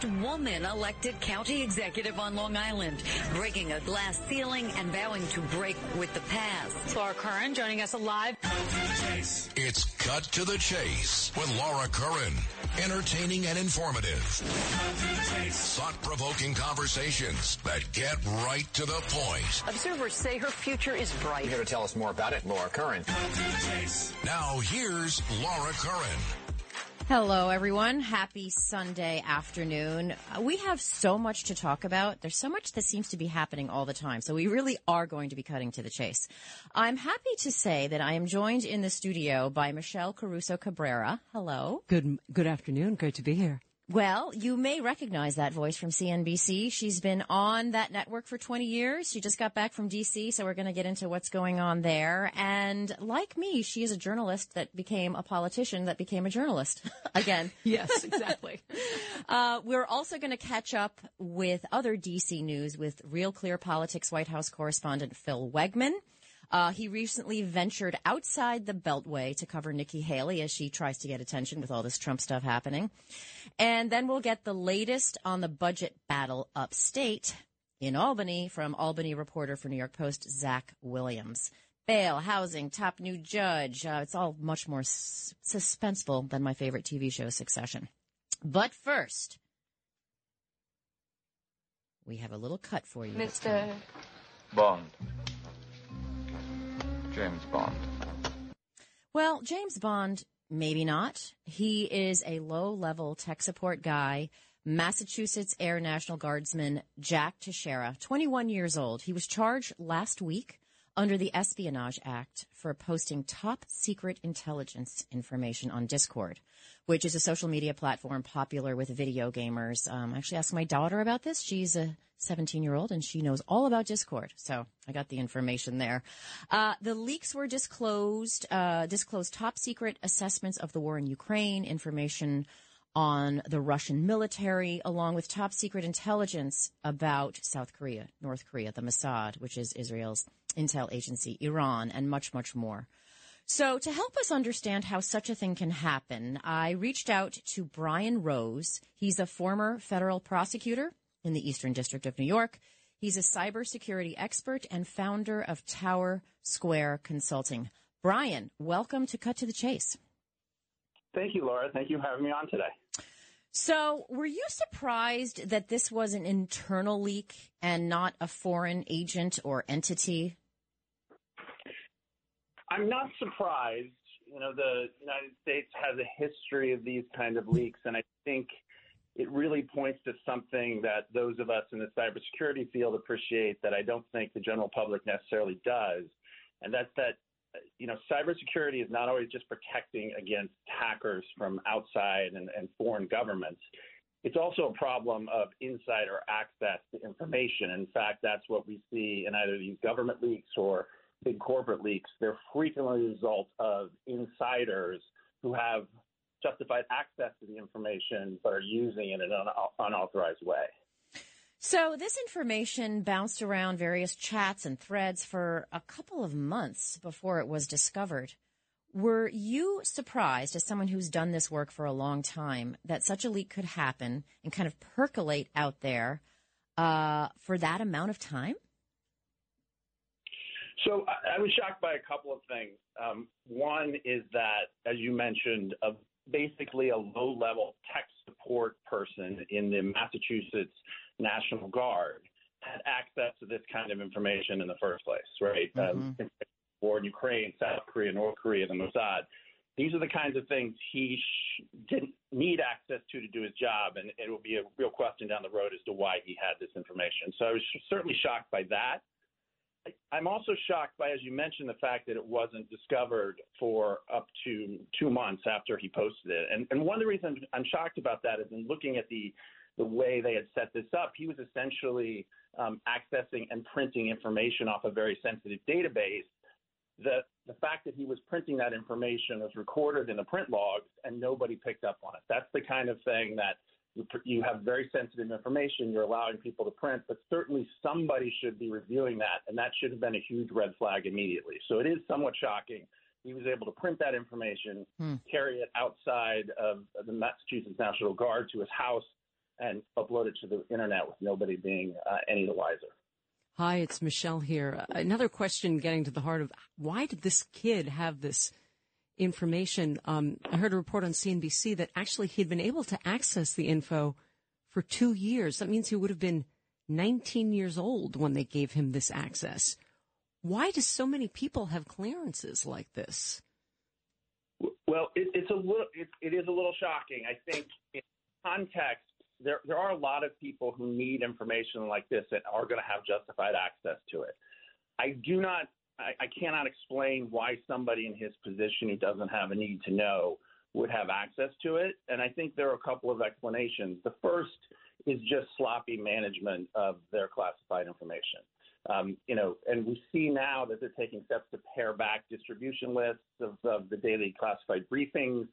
First woman elected county executive on Long Island, breaking a glass ceiling and vowing to break with the past. Laura Curran joining us live. It's Cut to the Chase with Laura Curran. Entertaining and informative. Thought-provoking conversations that get right to the point. Observers say her future is bright. Here to tell us more about it, Laura Curran. Now here's Laura Curran. Hello, everyone. Happy Sunday afternoon. Uh, we have so much to talk about. There's so much that seems to be happening all the time. So we really are going to be cutting to the chase. I'm happy to say that I am joined in the studio by Michelle Caruso Cabrera. Hello. Good good afternoon. Great to be here. Well, you may recognize that voice from CNBC. She's been on that network for 20 years. She just got back from DC, so we're going to get into what's going on there. And like me, she is a journalist that became a politician that became a journalist again. Yes, exactly. uh, we're also going to catch up with other DC news with Real Clear Politics White House correspondent Phil Wegmann. Uh, he recently ventured outside the Beltway to cover Nikki Haley as she tries to get attention with all this Trump stuff happening. And then we'll get the latest on the budget battle upstate in Albany from Albany reporter for New York Post, Zach Williams. Bail, housing, top new judge. Uh, it's all much more s- suspenseful than my favorite TV show, Succession. But first, we have a little cut for you. Mr. Bond. James Bond. Well, James Bond, maybe not. He is a low level tech support guy. Massachusetts Air National Guardsman Jack Teixeira, 21 years old. He was charged last week under the Espionage Act for posting top secret intelligence information on Discord, which is a social media platform popular with video gamers. Um, I actually asked my daughter about this. She's a 17 year old and she knows all about Discord. So I got the information there. Uh, the leaks were disclosed, uh, disclosed top secret assessments of the war in Ukraine, information on the Russian military, along with top secret intelligence about South Korea, North Korea, the Mossad, which is Israel's intel agency, Iran, and much, much more. So, to help us understand how such a thing can happen, I reached out to Brian Rose. He's a former federal prosecutor in the Eastern District of New York. He's a cybersecurity expert and founder of Tower Square Consulting. Brian, welcome to Cut to the Chase. Thank you, Laura. Thank you for having me on today. So, were you surprised that this was an internal leak and not a foreign agent or entity? I'm not surprised. You know, the United States has a history of these kind of leaks, and I think it really points to something that those of us in the cybersecurity field appreciate that I don't think the general public necessarily does, and that's that you know, cybersecurity is not always just protecting against hackers from outside and, and, foreign governments. It's also a problem of insider access to information. In fact, that's what we see in either these government leaks or big corporate leaks. They're frequently a result of insiders who have justified access to the information but are using it in an unauthorized way. So this information bounced around various chats and threads for a couple of months before it was discovered. Were you surprised, as someone who's done this work for a long time, that such a leak could happen and kind of percolate out there uh, for that amount of time? So I was shocked by a couple of things. Um, one is that, as you mentioned, a, basically a low-level tech support person in the Massachusetts National Guard had access to this kind of information in the first place, right? Um, Mm-hmm. Um, war in Ukraine, South Korea, North Korea, the Mossad. These are the kinds of things he sh- didn't need access to to do his job, and it will be a real question down the road as to why he had this information. So I was certainly shocked by that. I'm also shocked by, as you mentioned, the fact that it wasn't discovered for up to two months after he posted it. And, and one of the reasons I'm shocked about that is in looking at the the way they had set this up, he was essentially um, accessing and printing information off a very sensitive database the the fact that he was printing that information was recorded in the print logs and nobody picked up on it. That's the kind of thing that you, you have very sensitive information you're allowing people to print, but certainly somebody should be reviewing that, and that should have been a huge red flag immediately. So it is somewhat shocking. He was able to print that information, Hmm. carry it outside of the Massachusetts National Guard to his house, and upload it to the internet with nobody being uh, any the wiser. Hi, it's Michelle here. Another question getting to the heart of why did this kid have this information? Um, I heard a report on CNBC that actually he'd been able to access the info for two years. That means he would have been 19 years old when they gave him this access. Why do so many people have clearances like this? Well, it, it's a little, it, it is a little shocking. I think in context, there there are a lot of people who need information like this and are going to have justified access to it. I do not, I, I cannot explain why somebody in his position who doesn't have a need to know would have access to it. And I think there are a couple of explanations. The first is just sloppy management of their classified information. Um, you know, and we see now that they're taking steps to pare back distribution lists of, of the daily classified briefings.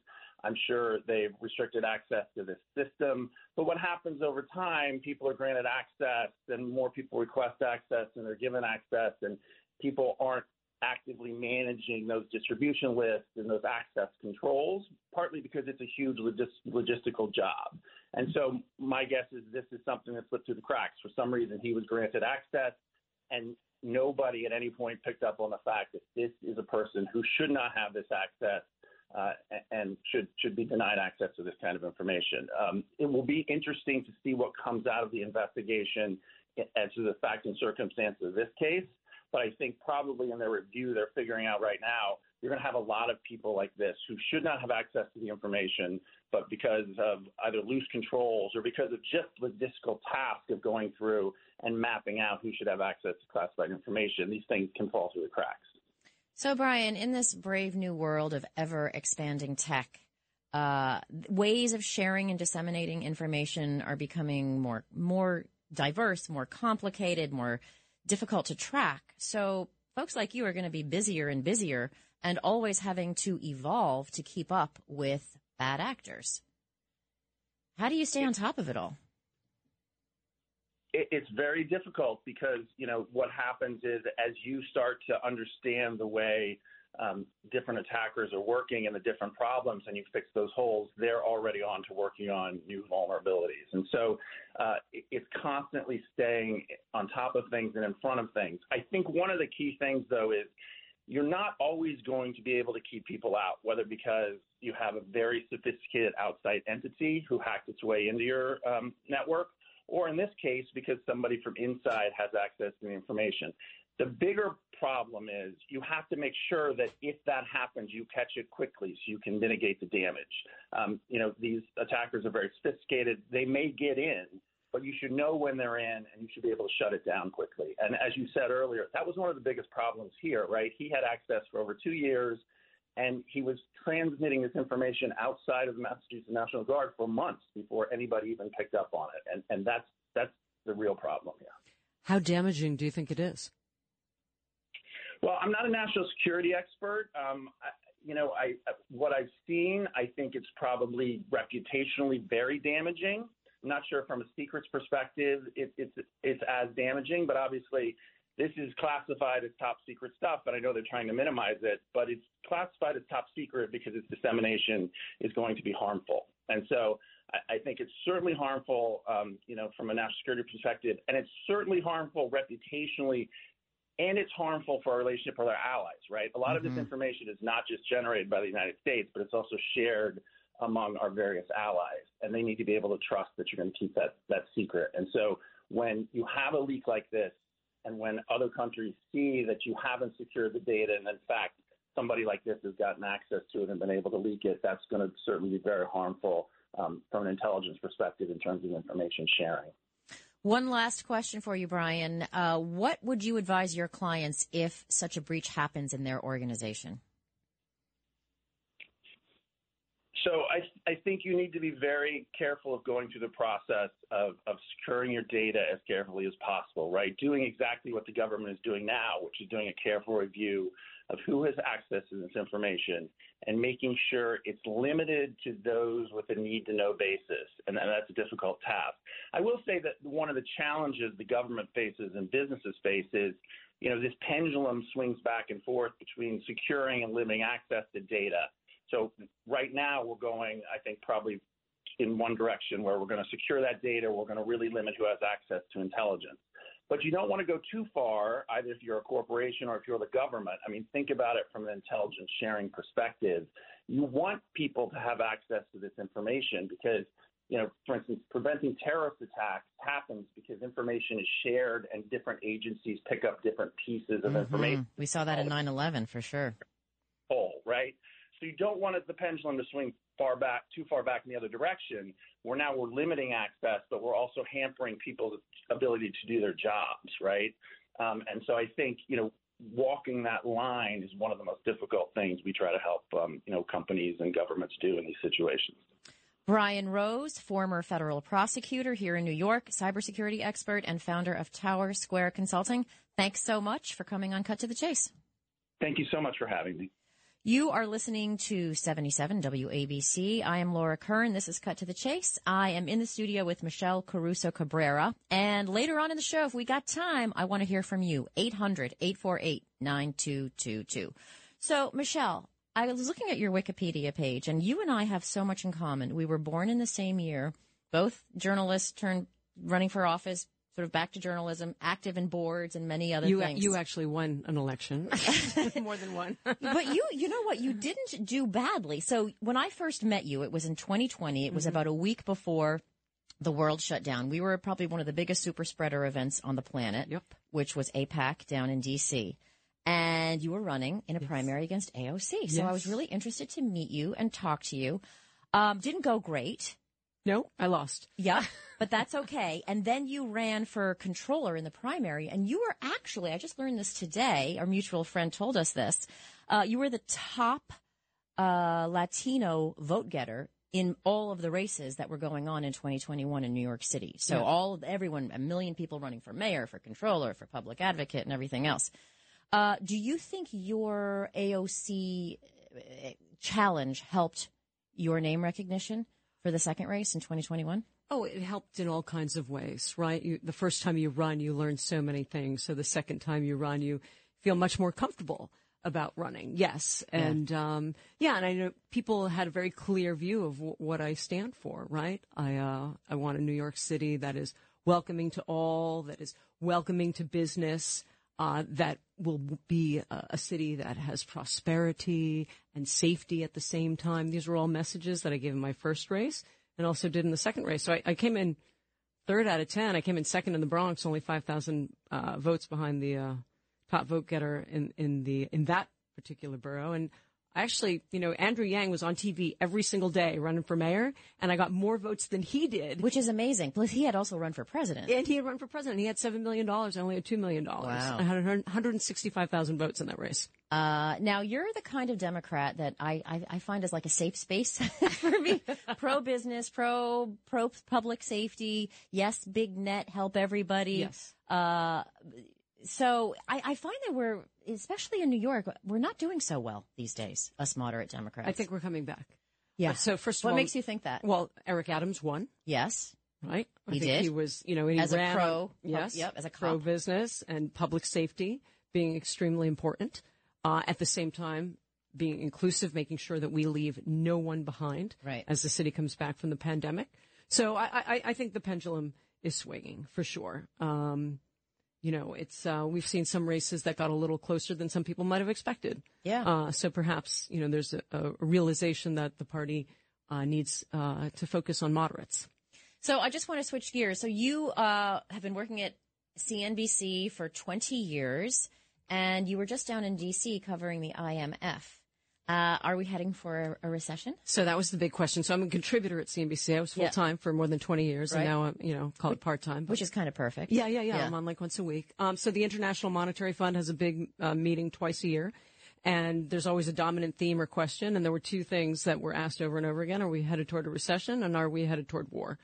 I'm sure they've restricted access to this system. But what happens over time, people are granted access and more people request access and they're given access and people aren't actively managing those distribution lists and those access controls, partly because it's a huge logis- logistical job. And so my guess is this is something that slipped through the cracks. For some reason, he was granted access and nobody at any point picked up on the fact that this is a person who should not have this access uh, and should should be denied access to this kind of information. Um, it will be interesting to see what comes out of the investigation as to the fact and circumstances of this case. But I think probably in their review, they're figuring out right now you're going to have a lot of people like this who should not have access to the information, but because of either loose controls or because of just the logistical task of going through and mapping out who should have access to classified information, these things can fall through the cracks. So, Brian, in this brave new world of ever expanding tech, uh, ways of sharing and disseminating information are becoming more more diverse, more complicated, more difficult to track. So, folks like you are going to be busier and busier, and always having to evolve to keep up with bad actors. How do you stay on top of it all? It, it's very difficult because you know what happens is as you start to understand the way um, different attackers are working and the different problems, and you fix those holes, they're already on to working on new vulnerabilities. And so uh, it, it's constantly staying on top of things and in front of things. I think one of the key things, though, is you're not always going to be able to keep people out, whether because you have a very sophisticated outside entity who hacked its way into your um, network, or in this case, because somebody from inside has access to the information. The bigger problem is you have to make sure that if that happens, you catch it quickly so you can mitigate the damage. Um, you know, these attackers are very sophisticated. They may get in, but you should know when they're in and you should be able to shut it down quickly. And as you said earlier, that was one of the biggest problems here, right? He had access for over two years and he was transmitting this information outside of the Massachusetts National Guard for months before anybody even picked up on it. And, and that's, that's the real problem here. How damaging do you think it is? Well, I'm not a national security expert. Um, I, you know, I what I've seen, I think it's probably reputationally very damaging. I'm not sure from a secrets perspective it, it's it's as damaging, but obviously this is classified as top secret stuff, and I know they're trying to minimize it, but it's classified as top secret because its dissemination is going to be harmful. And so I, I think it's certainly harmful, um, you know, from a national security perspective, and it's certainly harmful reputationally and it's harmful for our relationship with our allies, right? A lot mm-hmm. of this information is not just generated by the United States, but it's also shared among our various allies, and they need to be able to trust that you're going to keep that that secret. And so, when you have a leak like this, and when other countries see that you haven't secured the data, and in fact somebody like this has gotten access to it and been able to leak it, that's going to certainly be very harmful um, from an intelligence perspective in terms of information sharing. One last question for you, Brian. Uh, what would you advise your clients if such a breach happens in their organization? So I, I think you need to be very careful of going through the process of, of securing your data as carefully as possible, right? Doing exactly what the government is doing now, which is doing a careful review of who has access to this information and making sure it's limited to those with a need to know basis. And that's a difficult task. I will say that one of the challenges the government faces and businesses face is, you know, this pendulum swings back and forth between securing and limiting access to data. So right now we're going, I think, probably in one direction where we're going to secure that data. We're going to really limit who has access to intelligence. But you don't want to go too far, either if you're a corporation or if you're the government. I mean, think about it from an intelligence sharing perspective. You want people to have access to this information because, you know, for instance, preventing terrorist attacks happens because information is shared and different agencies pick up different pieces of mm-hmm. information. We saw that in 9 11 for sure. Whole, right? So you don't want the pendulum to swing far back, too far back in the other direction. Where now we're limiting access, but we're also hampering people's ability to do their jobs, right? Um, and so I think you know walking that line is one of the most difficult things we try to help um, you know companies and governments do in these situations. Brian Rose, former federal prosecutor here in New York, cybersecurity expert and founder of Tower Square Consulting. Thanks so much for coming on Cut to the Chase. Thank you so much for having me. You are listening to 77 WABC. I am Laura Curran. This is Cut to the Chase. I am in the studio with Michelle Caruso Cabrera. And later on in the show, if we got time, I want to hear from you. 800 848 9222. So, Michelle, I was looking at your Wikipedia page, and you and I have so much in common. We were born in the same year, both journalists turned running for office, sort of back to journalism, active in boards and many other you, things. You actually won an election, more than one. but you, you know what? You didn't do badly. So when I first met you, it was in 2020. It was mm-hmm. about a week before the world shut down. We were probably one of the biggest super spreader events on the planet, yep. which was AIPAC down in DC. And you were running in a yes. primary against AOC. So yes. I was really interested to meet you and talk to you. Um, didn't go great. No, I lost. Yeah, but that's okay. And then you ran for controller in the primary, and you were actually, I just learned this today. Our mutual friend told us this. Uh, you were the top uh, Latino vote getter in all of the races that were going on in 2021 in New York City. So yeah. all everyone, a million people running for mayor, for controller, for public advocate, and everything else. Uh, do you think your AOC uh, challenge helped your name recognition? For the second race in 2021? Oh, it helped in all kinds of ways, right? You, the first time you run, you learn so many things. So the second time you run, you feel much more comfortable about running. Yes. And, yeah. um, yeah, and I know people had a very clear view of w- what I stand for, right? I, uh, I want a New York City that is welcoming to all, that is welcoming to business, uh, that will be a, a, city that has prosperity and safety at the same time. These were all messages that I gave in my first race and also did in the second race. So I, I came in third out of 10. I came in second in the Bronx, only 5,000 uh, votes behind the uh, top vote getter in, in, the, in that particular borough. And actually, you know, Andrew Yang was on TV every single day running for mayor, and I got more votes than he did. Which is amazing. Plus, he had also run for president. And he had run for president. He had $7 million. I only had $2 million. Wow. I had 165,000 votes in that race. Uh, now, you're the kind of Democrat that I, I, I find as like a safe space for me. pro business, pro, pro public safety. Yes, big net, help everybody. Yes. Uh, so I, I, find that we're, especially in New York, we're not doing so well these days. Us moderate Democrats. I think we're coming back. Yeah. So first of what all, what makes you think that? Well, Eric Adams won. Yes. Right. I he did. He was, you know, he as ran, a pro. Yes. Yep. As a pro business and public safety being extremely important. Uh, at the same time, being inclusive, making sure that we leave no one behind right. as the city comes back from the pandemic. So I, I, I think the pendulum is swinging for sure. Um, you know, it's uh, we've seen some races that got a little closer than some people might have expected. Yeah. Uh, so perhaps you know there's a, a realization that the party uh, needs uh, to focus on moderates. So I just want to switch gears. So you uh, have been working at CNBC for 20 years, and you were just down in D.C. covering the IMF. Uh, are we heading for a, recession? So that was the big question. So I'm a contributor at CNBC. I was full time yeah. for more than 20 years, right. and now I'm, you know, call it part time. Which is kind of perfect. Yeah, yeah, yeah, yeah, I'm on like once a week. Um, so the International Monetary Fund has a big uh, meeting twice a year, and there's always a dominant theme or question. And there were two things that were asked over and over again: Are we headed toward a recession, and are we headed toward war?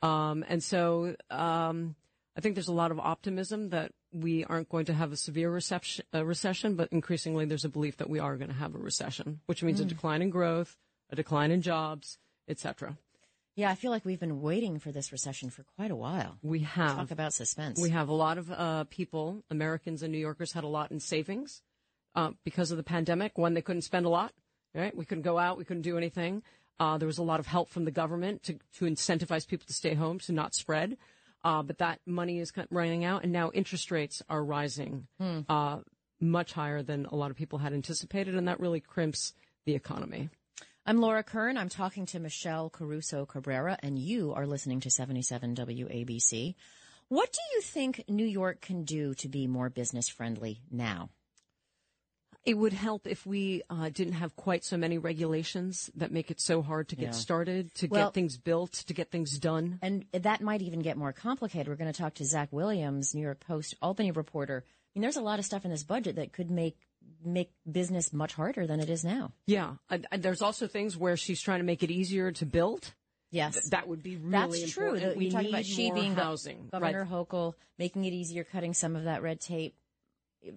Um, and so um, I think there's a lot of optimism that we aren't going to have a severe reception, uh, recession, but increasingly there's a belief that we are going to have a recession, which means a Mm. decline in growth, a decline in jobs, etc. Yeah, I feel like we've been waiting for this recession for quite a while. We have Talk about suspense. We have a lot of uh, people, Americans and New Yorkers, had a lot in savings uh, because of the pandemic. One, they couldn't spend a lot, right? We couldn't go out, we couldn't do anything. Uh, there was a lot of help from the government to, to incentivize people to stay home, to not spread. Uh, but that money is running out, and now interest rates are rising Hmm. uh, much higher than a lot of people had anticipated, and that really crimps the economy. I'm Laura Curran. I'm talking to Michelle Caruso Cabrera, and you are listening to 77 WABC. What do you think New York can do to be more business friendly now? It would help if we uh, didn't have quite so many regulations that make it so hard to get Yeah. started, to Well- get things built, to get things done. And that might even get more complicated. We're going to talk to Zach Williams, New York Post Albany reporter. I mean, there's a lot of stuff in this budget that could make make business much harder than it is now. Yeah, and, and there's also things where she's trying to make it easier to build. Yes, Th- that would be really That's true. important. That We you talk need about she more being housing. Governor right. Hochul making it easier, cutting some of that red tape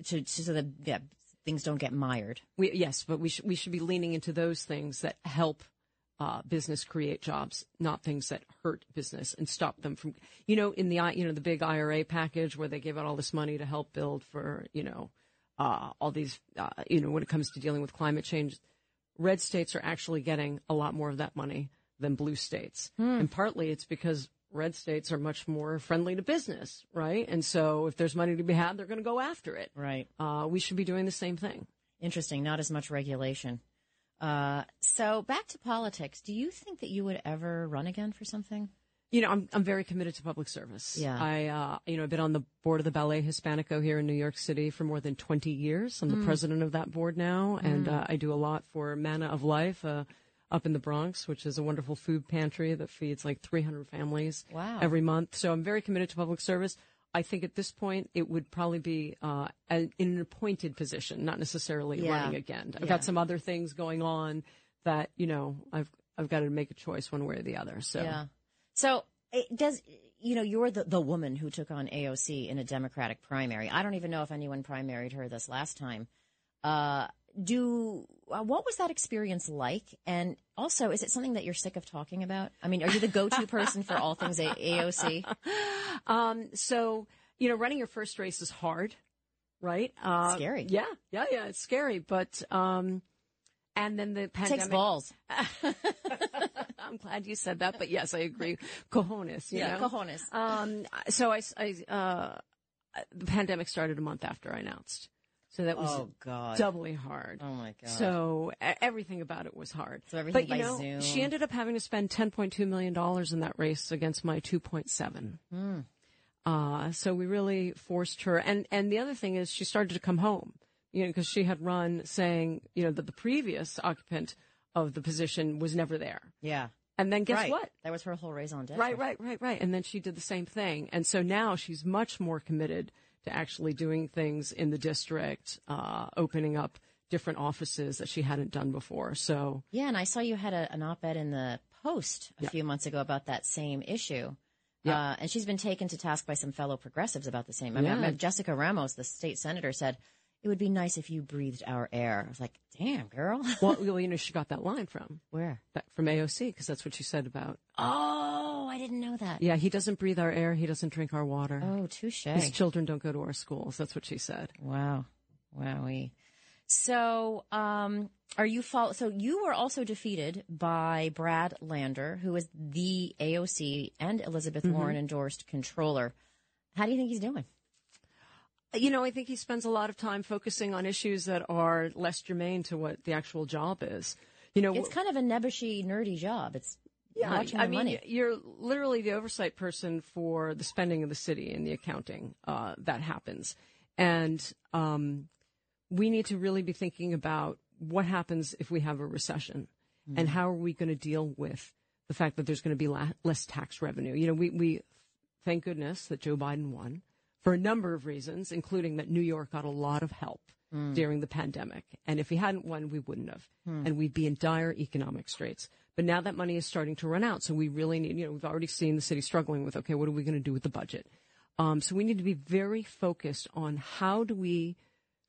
to, to so that yeah, things don't get mired. We, yes, but we should we should be leaning into those things that help uh, business create jobs, not things that hurt business and stop them from. You know, in the I- you know the big IRA package where they give out all this money to help build for you know uh, all these uh, you know when it comes to dealing with climate change, red states are actually getting a lot more of that money than blue states, and partly it's because. Red states are much more friendly to business, right? And so if there's money to be had, they're going to go after it. Right. Uh, we should be doing the same thing. Interesting. Not as much regulation. Uh, so back to politics. Do you think that you would ever run again for something? You know, I'm I'm very committed to public service. Yeah. I uh, you know, I've been on the board of the Ballet Hispanico here in New York City for more than 20 years. I'm the Mm. president of that board now, and Mm. uh, I do a lot for Mana of Life uh, up in the Bronx, which is a wonderful food pantry that feeds like 300 families Wow. every month. So I'm very committed to public service. I think at this point it would probably be uh, an, in an appointed position, not necessarily Yeah. running again. I've Yeah. got some other things going on that you know I've I've got to make a choice one way or the other. So. Yeah. So it does you know you're the the woman who took on AOC in a Democratic primary. I don't even know if anyone primaried her this last time. Uh, do uh, what was that experience like? And also, is it something that you're sick of talking about? I mean, are you the go-to person for all things a- AOC? Um, so, you know, running your first race is hard, right? Uh, Scary. Yeah, yeah, yeah. It's scary, but, um, and then the It pandemic. takes balls. I'm glad you said that, but yes, I agree. Cojones, you Yeah, know? cojones. Um, so I, I, uh, the pandemic started a month after I announced. So that was Oh, God. doubly hard. Oh my god. So everything about it was hard. So everything but you by know, Zoom. she ended up having to spend 10.2 million dollars in that race against my 2.7. Hmm. Uh, so we really forced her. And, and the other thing is she started to come home, you know, because she had run saying, you know, that the previous occupant of the position was never there. yeah. And then guess right. what? That was her whole raison d'etre. Right, right, right, right. And then she did the same thing. And so now she's much more committed to actually doing things in the district, uh, opening up different offices that she hadn't done before. So Yeah, and I saw you had a, an op-ed in the Post a Yeah. few months ago about that same issue. Yeah. Uh, and she's been taken to task by some fellow progressives about the same. I Yeah. I remember Jessica Ramos, the state senator, said it would be nice if you breathed our air. I was like, damn, girl. well, well, you know, she got that line from Where? that, from AOC because that's what she said about. Oh, I didn't know that. Yeah, he doesn't breathe our air. He doesn't drink our water. Oh, touche. His children don't go to our schools. That's what she said. Wow. Wowie. So, um, are you follow? So you were also defeated by Brad Lander, who is the AOC and Elizabeth Mm-hmm. Warren endorsed controller. How do you think he's doing? You know, I think he spends a lot of time focusing on issues that are less germane to what the actual job is. You know, It's kind of a nebbishy, nerdy job. It's Yeah, I mean, money. you're literally the oversight person for the spending of the city and the accounting uh, that happens, and um, we need to really be thinking about what happens if we have a recession, Mm-hmm. and how are we going to deal with the fact that there's going to be la- less tax revenue. You know, we we thank goodness that Joe Biden won for a number of reasons, including that New York got a lot of help Mm. during the pandemic. And if he hadn't won, we wouldn't have. Hmm. And we'd be in dire economic straits. But now that money is starting to run out. So we really need, you know, we've already seen the city struggling with, okay, what are we going to do with the budget? Um, so we need to be very focused on how do we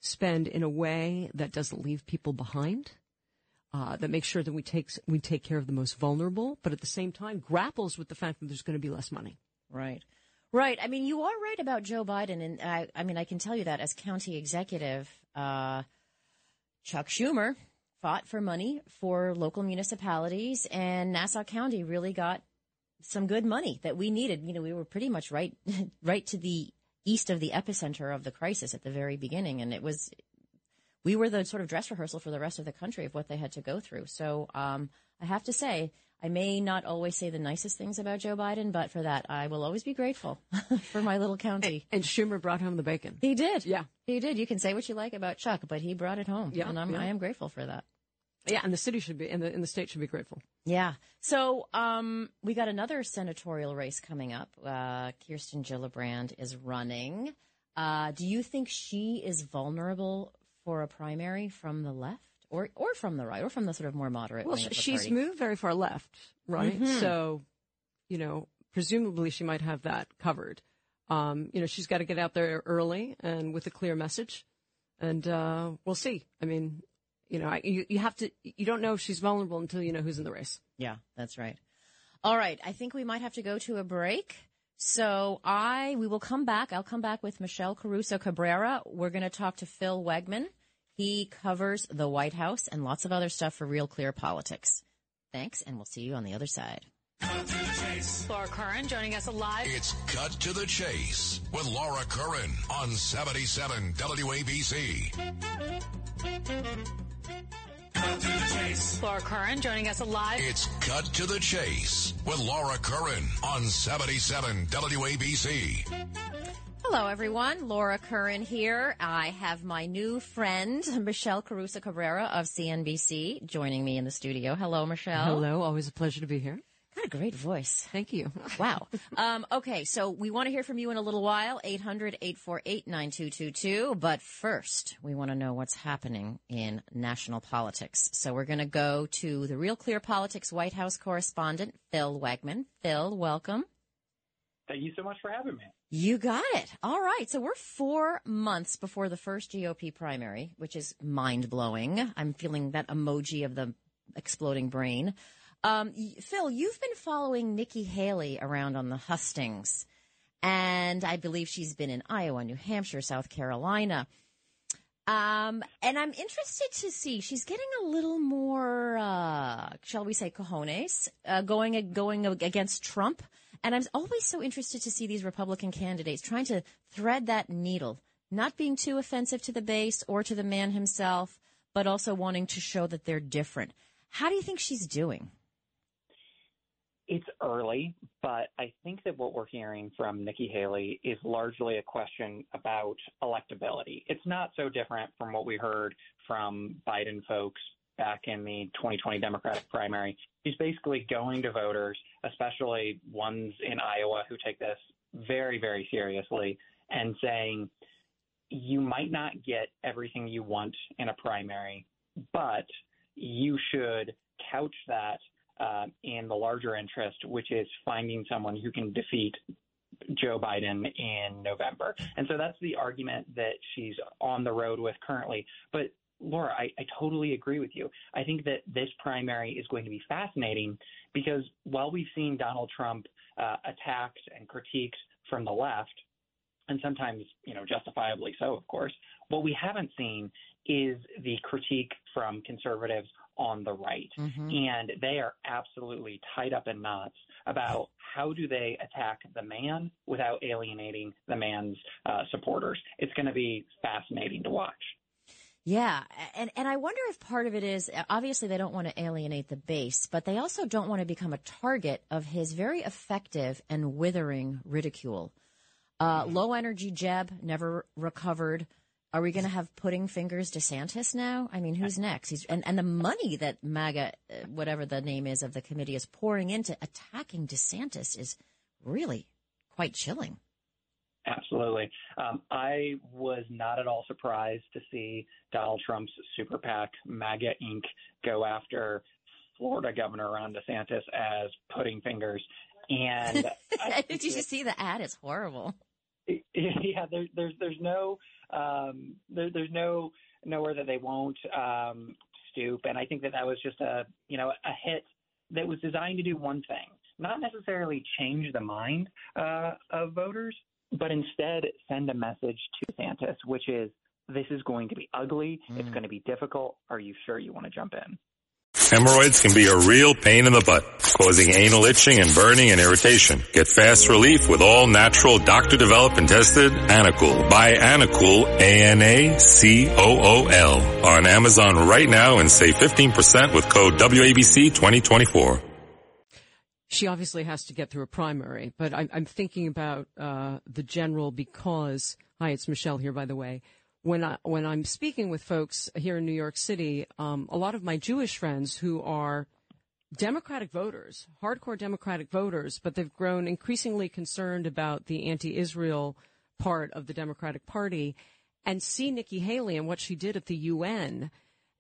spend in a way that doesn't leave people behind, uh, that makes sure that we take we take care of the most vulnerable, but at the same time grapples with the fact that there's going to be less money. Right. Right. I mean, you are right about Joe Biden, and I, I mean, I can tell you that as county executive, uh, Chuck Schumer fought for money for local municipalities, and Nassau County really got some good money that we needed. You know, we were pretty much right, right to the east of the epicenter of the crisis at the very beginning, and it was, we were the sort of dress rehearsal for the rest of the country of what they had to go through. So, um, I have to say, I may not always say the nicest things about Joe Biden, but for that, I will always be grateful for my little county. And, and Schumer brought home the bacon. He did. Yeah. He did. You can say what you like about Chuck, but he brought it home. Yeah, And I'm, yeah. I am grateful for that. Yeah, and the city should be, and the, and the state should be grateful. Yeah. So, um, we got another senatorial race coming up. Uh, Kirsten Gillibrand is running. Uh, do you think she is vulnerable for a primary from the left or, or from the right or from the sort of more moderate Well, wing of the she's party? moved very far left, right? Mhm. So, you know, presumably she might have that covered. Um, you know, she's got to get out there early and with a clear message, and uh, we'll see. I mean, you know, I, you, you have to. You don't know if she's vulnerable until you know who's in the race. Yeah, that's right. All right, I think we might have to go to a break. So I we will come back. I'll come back with Michelle Caruso Cabrera. We're going to talk to Phil Wegmann. He covers the White House and lots of other stuff for Real Clear Politics. Thanks, and we'll see you on the other side. Laura Curran joining us live. It's Cut to the Chase with Laura Curran on 77 WABC. Laura Curran joining us live. It's Cut to the Chase with Laura Curran on 77 WABC. Hello, everyone. Laura Curran here. I have my new friend, Michelle Caruso Cabrera of CNBC, joining me in the studio. Hello, Michelle. Hello, always a pleasure to be here. Got a great voice. Thank you. Wow. Um, okay, so we want to hear from you in a little while, 800-848-9222. But first, we want to know what's happening in national politics. So we're going to go to the Real Clear Politics White House correspondent, Phil Wegmann. Phil, welcome. Thank you so much for having me. You got it. All right. So we're four months before the first GOP primary, which is mind blowing. I'm feeling that emoji of the exploding brain. Um, Phil, you've been following Nikki Haley around on the hustings, and I believe she's been in Iowa, New Hampshire, South Carolina. Um, and I'm interested to see she's getting a little more, uh, shall we say, cojones, uh, going going against Trump. And I'm always so interested to see these Republican candidates trying to thread that needle, not being too offensive to the base or to the man himself, but also wanting to show that they're different. How do you think she's doing? It's early, but I think that what we're hearing from Nikki Haley is largely a question about electability. It's not so different from what we heard from Biden folks back in the 2020 Democratic primary. She's basically going to voters, especially ones in Iowa who take this very, very seriously, and saying, you might not get everything you want in a primary, but you should couch that uh, in the larger interest, which is finding someone who can defeat Joe Biden in November. And so that's the argument that she's on the road with currently. But Laura, I, I totally agree with you. I think that this primary is going to be fascinating because while we've seen Donald Trump uh, attacked and critiqued from the left, and sometimes, you know, justifiably so, of course, what we haven't seen is the critique from conservatives on the right. And they are absolutely tied up in knots about how do they attack the man without alienating the man's uh, supporters. It's going to be fascinating to watch. Yeah, and and I wonder if part of it is obviously they don't want to alienate the base, but they also don't want to become a target of his very effective and withering ridicule. Uh, Low energy Jeb never recovered. Are we going to have pudding fingers DeSantis now? I mean, who's next? He's and and the money that MAGA, uh, whatever the name is of the committee, is pouring into attacking DeSantis is really quite chilling. Absolutely. Um, I was not at all surprised to see Donald Trump's super PAC, MAGA Inc., go after Florida Governor Ron DeSantis as pudding fingers. And Did you see the ad? It's horrible. yeah, there, there's there's no um, there, there's no nowhere that they won't um, stoop, and I think that that was just a you know a hit that was designed to do one thing, not necessarily change the mind uh, of voters, but instead send a message to DeSantis, which is this is going to be ugly, mm. it's going to be difficult. Are you sure you want to jump in? Hemorrhoids can be a real pain in the butt, causing anal itching and burning and irritation. Get fast relief with all natural doctor developed and tested Anacool. Buy Anacool, A-N-A-C-O-O-L on Amazon right now and save 15% with code WABC 2024. She obviously has to get through a primary, but I'm, I'm thinking about uh, the general because, hi, it's Michelle here, by the way. When I when I'm speaking with folks here in New York City, um, a lot of my Jewish friends who are Democratic voters, hardcore Democratic voters, but they've grown increasingly concerned about the anti-Israel part of the Democratic Party, and see Nikki Haley and what she did at the UN,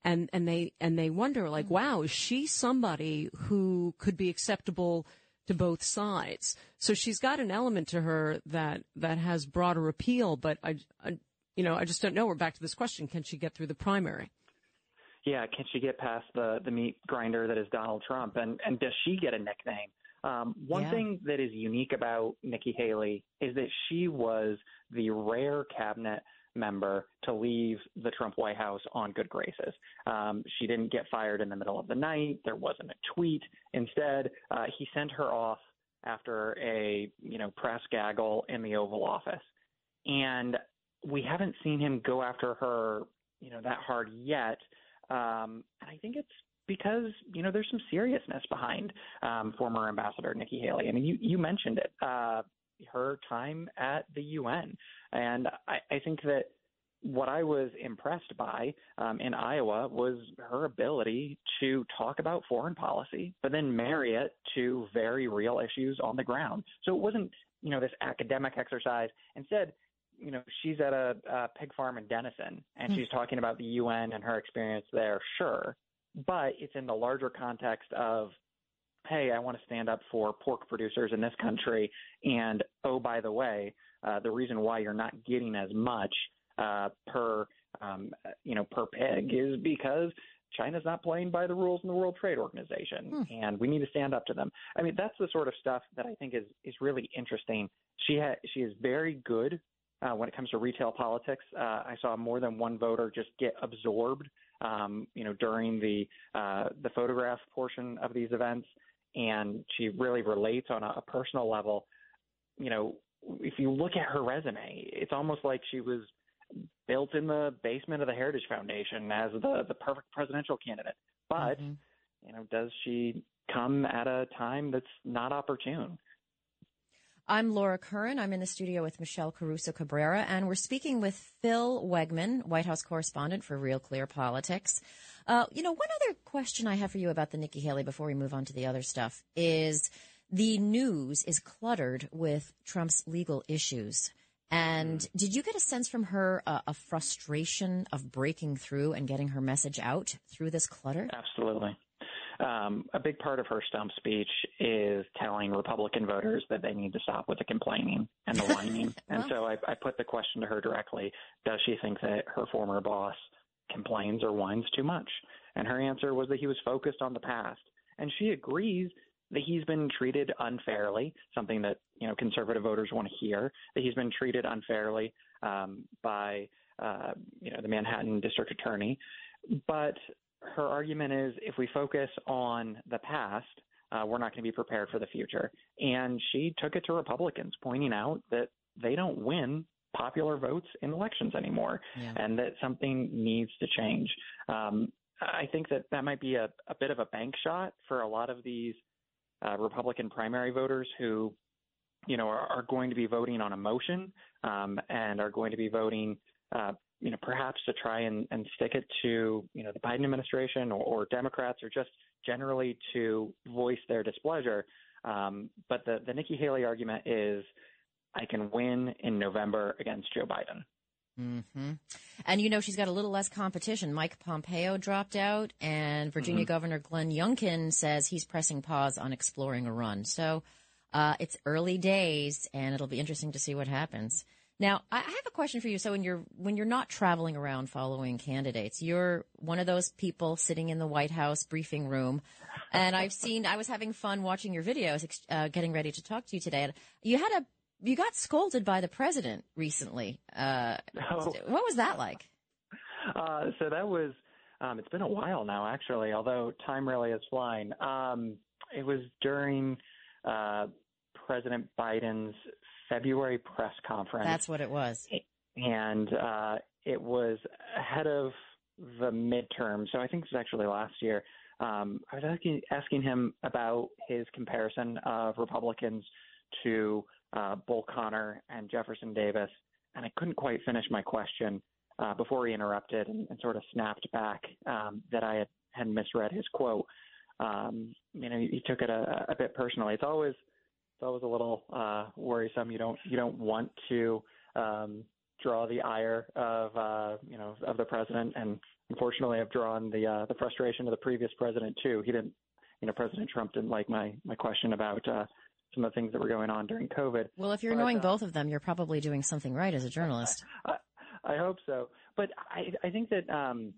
and and they and they wonder like, mm. wow, is she somebody who could be acceptable? to both sides. So she's got an element to her that that has broader appeal, but I, I you know, I just don't know. We're back to this question: Can she get through the primary? Yeah, can she get past the the meat grinder that is Donald Trump, and and does she get a nickname? Um, one yeah. thing that is unique about Nikki Haley is that she was the rare cabinet member to leave the Trump White House on good graces. Um, she didn't get fired in the middle of the night. There wasn't a tweet. Instead, uh, he sent her off after a you know press gaggle in the Oval Office. And we haven't seen him go after her, you know, that hard yet. Um, and I think it's because you know there's some seriousness behind um, former Ambassador Nikki Haley. I mean, you you mentioned it, uh, her time at the UN, and I, I think that what I was impressed by um, in Iowa was her ability to talk about foreign policy, but then marry it to very real issues on the ground. So it wasn't you know this academic exercise. Instead, you know, she's at a, a pig farm in Denison and mm she's talking about the UN and her experience there, sure. But it's in the larger context of, hey, I want to stand up for pork producers in this country. And oh, by the way, uh, the reason why you're not getting as much uh, per, um, you know, per pig is because China's not playing by the rules in the World Trade Organization, hmm. and we need to stand up to them. I mean, that's the sort of stuff that I think is is really interesting. She ha- she is very good uh, when it comes to retail politics. Uh, I saw more than one voter just get absorbed, um, you know, during the uh, the photograph portion of these events, and she really relates on a, a personal level. You know, if you look at her resume, it's almost like she was built in the basement of the Heritage Foundation as the the perfect presidential candidate. But mm-hmm. you know, does she come at a time that's not opportune? I'm Laura Curran. I'm in the studio with Michelle Caruso Cabrera, and we're speaking with Phil Wegmann, White House correspondent for Real Clear Politics. Uh, you know, one other question I have for you about the Nikki Haley before we move on to the other stuff is the news is cluttered with Trump's legal issues. And mm. did you get a sense from her uh, a frustration of breaking through and getting her message out through this clutter? Absolutely um, a big part of her stump speech is telling Republican voters that they need to stop with the complaining and the whining. well. And so I, I put the question to her directly: Does she think that her former boss complains or whines too much? And her answer was that he was focused on the past, and she agrees that he's been treated unfairly, something that you know conservative voters want to hear. That he's been treated unfairly um, by uh, you know the Manhattan District Attorney, but her argument is if we focus on the past, uh, we're not going to be prepared for the future. And she took it to Republicans, pointing out that they don't win popular votes in elections anymore yeah. and that something needs to change. Um, I think that that might be a, a, bit of a bank shot for a lot of these uh, Republican primary voters who, you know, are, are, going to be voting on emotion um, and are going to be voting uh, you know, perhaps to try and, and stick it to, you know, the Biden administration or, or Democrats or just generally to voice their displeasure. Um, but the, the Nikki Haley argument is I can win in November against Joe Biden. Mm-hmm. And you know, she's got a little less competition. Mike Pompeo dropped out, and Virginia mm-hmm. Governor Glenn Youngkin says he's pressing pause on exploring a run. So uh, it's early days, and it'll be interesting to see what happens. Now, I have a question for you. So when you're when you're not traveling around following candidates, you're one of those people sitting in the White House briefing room. And I've seen I was having fun watching your videos uh, getting ready to talk to you today. You had a you got scolded by the president recently. Uh, Oh. What was that like? Uh, so that was, um, it's been a while now, actually, although time really is flying. Um, it was during uh, President Biden's February press conference. That's what it was. And uh, it was ahead of the midterm. So I think this was actually last year. Um, I was asking, asking him about his comparison of Republicans to uh, Bull Connor and Jefferson Davis, and I couldn't quite finish my question uh, before he interrupted and, and sort of snapped back um, that I had, had misread his quote. Um, you know, he, took it a, a bit personally. It's always it's always a little uh, worrisome. You don't you don't want to um, draw the ire of uh, you know of the president, and unfortunately, I've drawn the uh, the frustration of the previous president too. He didn't, you know, President Trump didn't like my my question about uh, some of the things that were going on during COVID. Well, if you're But, annoying uh, both of them, you're probably doing something right as a journalist. I, I hope so. But I, I think that, um,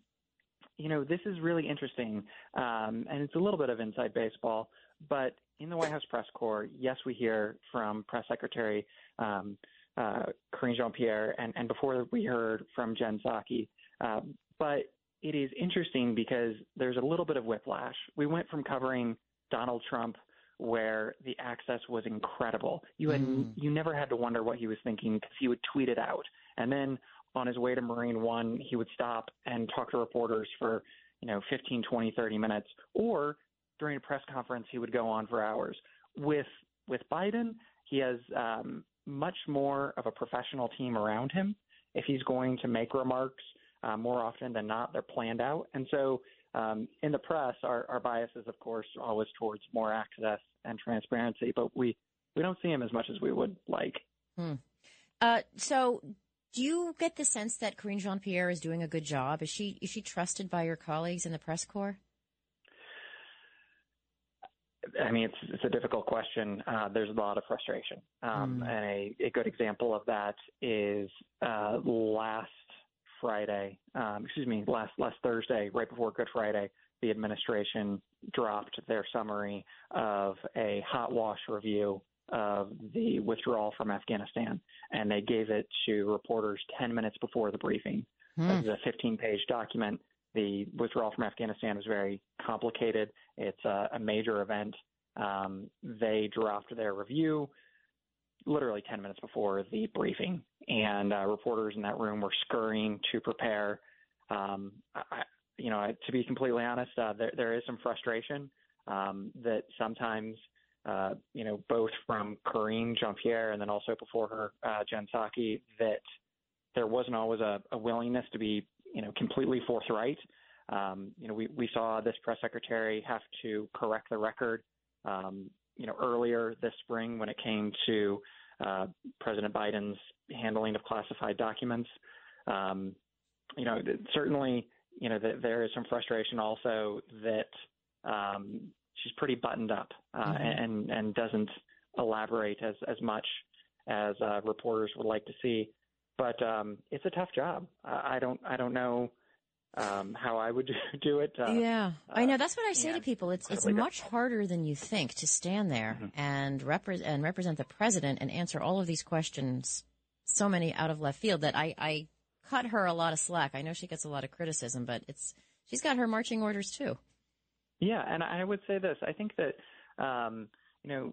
you know, this is really interesting. Um, and it's a little bit of inside baseball. But in the White House press corps, yes, we hear from Press Secretary um, uh, Karine Jean Pierre, and, and before we heard from Jen Psaki. Um, but it is interesting because there's a little bit of whiplash. We went from covering Donald Trump where the access was incredible. You had Mm. you never had to wonder what he was thinking because he would tweet it out. And then on his way to Marine One, he would stop and talk to reporters for, you know, 15, 20, 30 minutes. Or during a press conference, he would go on for hours. With with Biden, he has um, much more of a professional team around him. If he's going to make remarks, uh, more often than not, they're planned out. And so um, in the press, our, our bias is, of course, always towards more access and transparency, but we, we don't see him as much as we would like. Hmm. Uh, so, do you get the sense that Karine Jean Pierre is doing a good job? Is she is she trusted by your colleagues in the press corps? I mean, it's it's a difficult question. Uh, there's a lot of frustration, um, and a, a good example of that is uh, last Friday. Um, excuse me, last last Thursday, right before Good Friday, the administration dropped their summary of a hot wash review of the withdrawal from Afghanistan, and they gave it to reporters 10 minutes before the briefing. Hmm. It was a 15-page document. The withdrawal from Afghanistan was very complicated. It's a, a major event. Um, they dropped their review literally 10 minutes before the briefing, and uh, reporters in that room were scurrying to prepare. Um, I, you know, to be completely honest, uh, there, there is some frustration um, that sometimes, uh, you know, both from Karine Jean Pierre and then also before her, uh, Jen Psaki, that there wasn't always a, a willingness to be, you know, completely forthright. Um, you know, we, we saw this press secretary have to correct the record, um, you know, earlier this spring when it came to uh, President Biden's handling of classified documents. Um, you know, certainly, you know, th- there is some frustration also that um, she's pretty buttoned up uh, Mhm. and and doesn't elaborate as as much as uh, reporters would like to see. But um, it's a tough job. I I don't I don't know um, how I would do it. Uh, yeah, I know. That's what I say to people. It's it's much harder than you think to stand there and repre- and represent the president and answer all of these questions. So many out of left field that I I cut her a lot of slack. I know she gets a lot of criticism, but it's she's got her marching orders too. Yeah, and I would say this. I think that um, you know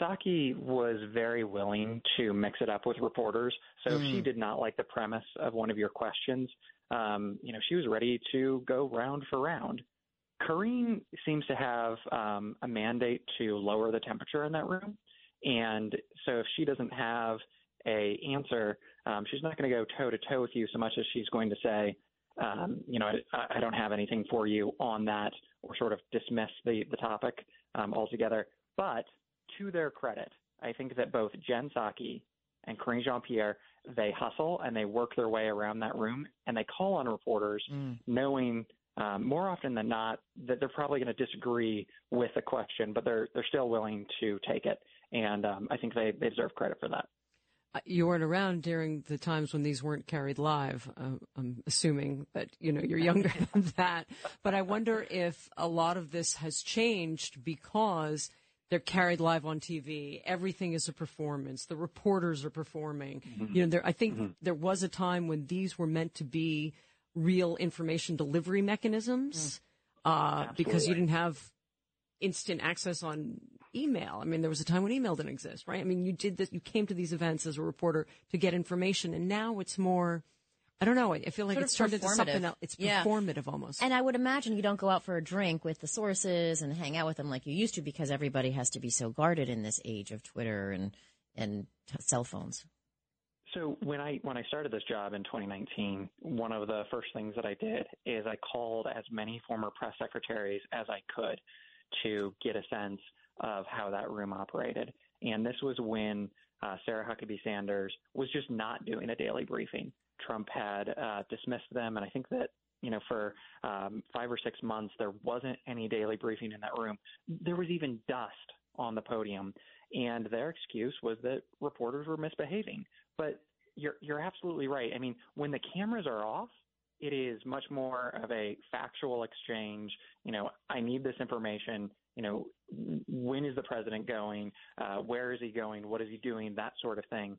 Psaki was very willing to mix it up with reporters. So if she Mm. did not like the premise of one of your questions, um, you know, she was ready to go round for round. Karine seems to have um, a mandate to lower the temperature in that room, and so if she doesn't have a answer, um, she's not going to go toe to toe with you so much as she's going to say, um, you know, I, I don't have anything for you on that, or sort of dismiss the the topic um, altogether. But to their credit, I think that both Jen Psaki and Karine Jean Pierre they hustle and they work their way around that room and they call on reporters knowing um, more often than not that they're probably going to disagree with the question, but they're they're still willing to take it, and um, I think they, they deserve credit for that. uh, you weren't around during the times when these weren't carried live. Uh, I'm assuming that you know you're younger than that, but I wonder if a lot of this has changed because they're carried live on TV. Everything is a performance. The reporters are performing. Mm-hmm. You know, there, I think mm-hmm. there was a time when these were meant to be real information delivery mechanisms, mm. uh, because you didn't have instant access on email. I mean, there was a time when email didn't exist, right? I mean, you did this, you came to these events as a reporter to get information, and now it's more. I don't know. I feel like sort it's turned into something else. It's yeah. performative almost. And I would imagine you don't go out for a drink with the sources and hang out with them like you used to because everybody has to be so guarded in this age of Twitter and and t- cell phones. So when I when I started this job in 2019, one of the first things that I did is I called as many former press secretaries as I could to get a sense of how that room operated. And this was when uh, Sarah Huckabee Sanders was just not doing a daily briefing. Trump had uh, dismissed them, and I think that you know for um, five or six months there wasn't any daily briefing in that room. There was even dust on the podium, and their excuse was that reporters were misbehaving. But you're you're absolutely right. I mean, when the cameras are off, it is much more of a factual exchange. You know, I need this information you know, when is the president going? Uh, where is he going? What is he doing? That sort of thing.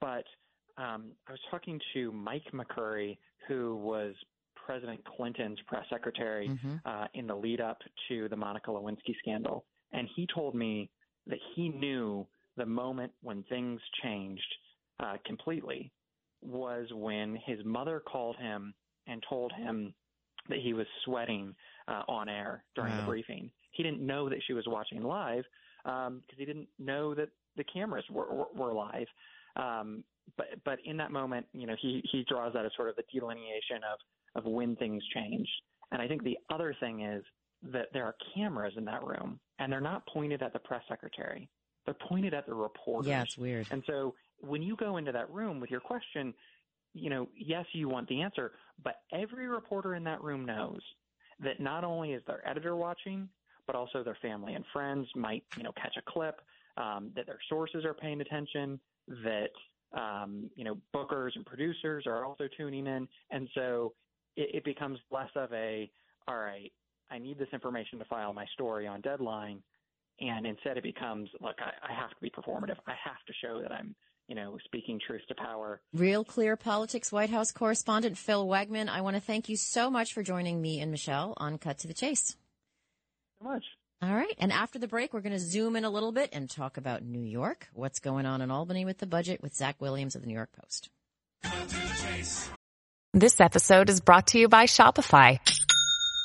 But um, I was talking to Mike McCurry, who was President Clinton's press secretary mm-hmm. uh, in the lead up to the Monica Lewinsky scandal. And he told me that he knew the moment when things changed uh, completely was when his mother called him and told him that he was sweating uh, on air during wow. the briefing. He didn't know that she was watching live because um, he didn't know that the cameras were, were, were live. Um, but but in that moment, you know, he he draws that as sort of the delineation of of when things change. And I think the other thing is that there are cameras in that room, and they're not pointed at the press secretary. They're pointed at the reporters. Yeah, it's weird. And so when you go into that room with your question, you know, yes, you want the answer, but every reporter in that room knows that not only is their editor watching, but also their family and friends might, you know, catch a clip, um, that their sources are paying attention, that, um, you know, bookers and producers are also tuning in. And so it, it becomes less of a, all right, I need this information to file my story on deadline. And instead it becomes, look, I, I have to be performative. I have to show that I'm, you know, speaking truth to power. Real Clear Politics White House correspondent Phil Wegmann, I want to thank you so much for joining me and Michelle on Cut to the Chase. So much. All right. And after the break, we're going to zoom in a little bit and talk about New York, what's going on in Albany with the budget with Zach Williams of the New York Post. This episode is brought to you by Shopify.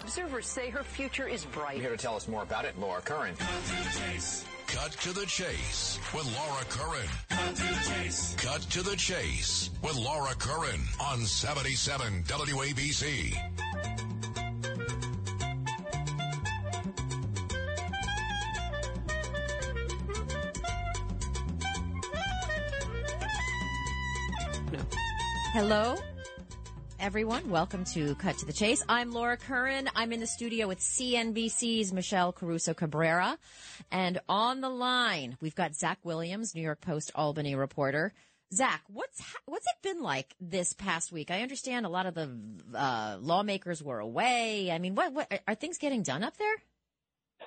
Observers say her future is bright. Here to tell us more about it, Laura Curran. Cut to the chase with Laura Curran. Cut to the chase. Cut to the chase with Laura Curran on 77 WABC. Hello, everyone. Welcome to Cut to the Chase. I'm Laura Curran. I'm in the studio with CNBC's Michelle Caruso Cabrera. And on the line, we've got Zach Williams, New York Post Albany reporter. Zach, what's what's it been like this past week? I understand a lot of the uh, lawmakers were away. I mean, what, what are things getting done up there?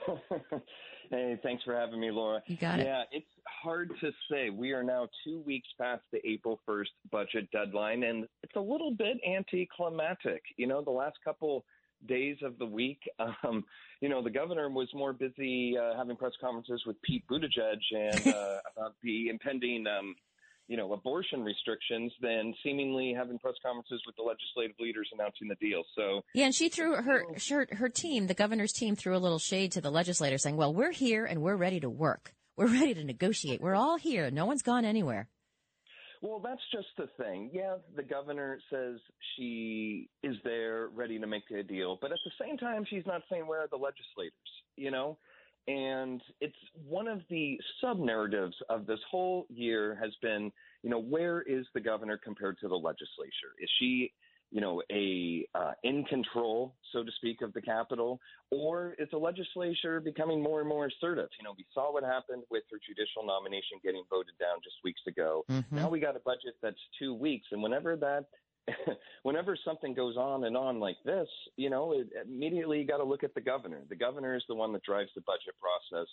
Hey, thanks for having me, Laura. You got it. Yeah, it's hard to say. We are now two weeks past the April 1st budget deadline, and it's a little bit anticlimactic. You know, the last couple days of the week, um, you know, the governor was more busy uh, having press conferences with Pete Buttigieg and uh, about the impending um, you know, abortion restrictions than seemingly having press conferences with the legislative leaders announcing the deal. So yeah, and she threw her her her team, the governor's team, threw a little shade to the legislators, saying, "Well, we're here and we're ready to work. We're ready to negotiate. We're all here. No one's gone anywhere." Well, that's just the thing. Yeah, the governor says she is there ready to make a deal, but at the same time, she's not saying where are the legislators, you know? And it's one of the sub narratives of this whole year has been, you know, where is the governor compared to the legislature? Is she you know, a uh, in control, so to speak, of the Capitol, or is the legislature becoming more and more assertive? You know, we saw what happened with her judicial nomination getting voted down just weeks ago. Mm-hmm. Now we got a budget that's two weeks, and whenever that whenever something goes on and on like this, you know, it, immediately you got to look at the governor. The governor is the one that drives the budget process.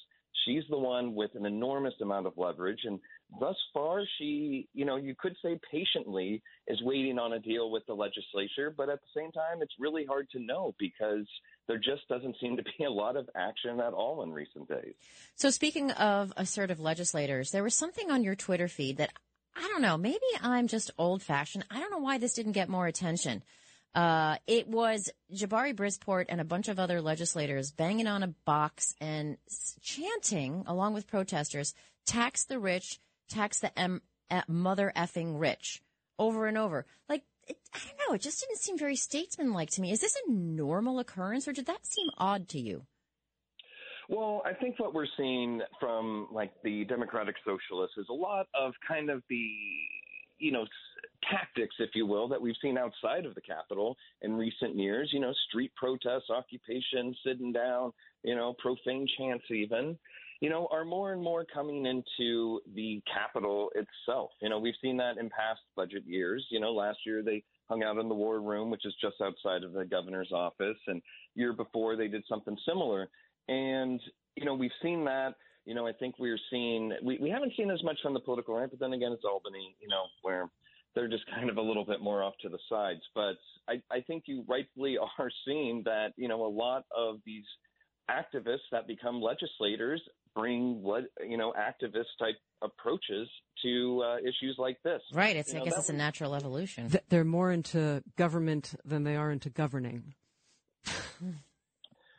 She's the one with an enormous amount of leverage, and thus far, she, you know, you could say patiently is waiting on a deal with the legislature, but at the same time, it's really hard to know because there just doesn't seem to be a lot of action at all in recent days. So, speaking of assertive legislators, there was something on your Twitter feed that I don't know. Maybe I'm just old fashioned. I don't know why this didn't get more attention. Uh, it was Jabari Brisport and a bunch of other legislators banging on a box and chanting, along with protesters, tax the rich, tax the M- mother effing rich, over and over. Like, it, I don't know. It just didn't seem very statesmanlike to me. Is this a normal occurrence, or did that seem odd to you? Well, I think what we're seeing from like the Democratic Socialists is a lot of kind of the you know tactics, if you will, that we've seen outside of the Capitol in recent years. You know, street protests, occupation, sitting down, you know, profane chants, even. You know, are more and more coming into the Capitol itself. You know, we've seen that in past budget years. You know, last year they hung out in the War Room, which is just outside of the governor's office, and year before they did something similar. And, you know, we've seen that. You know, I think we're seeing, we, we haven't seen as much from the political right, but then again, it's Albany, you know, where they're just kind of a little bit more off to the sides. But I, I think you rightfully are seeing that, you know, a lot of these activists that become legislators bring what you know activist type approaches to uh, issues like this. Right. It's you I know, guess it's a natural evolution. Th- they're more into government than they are into governing.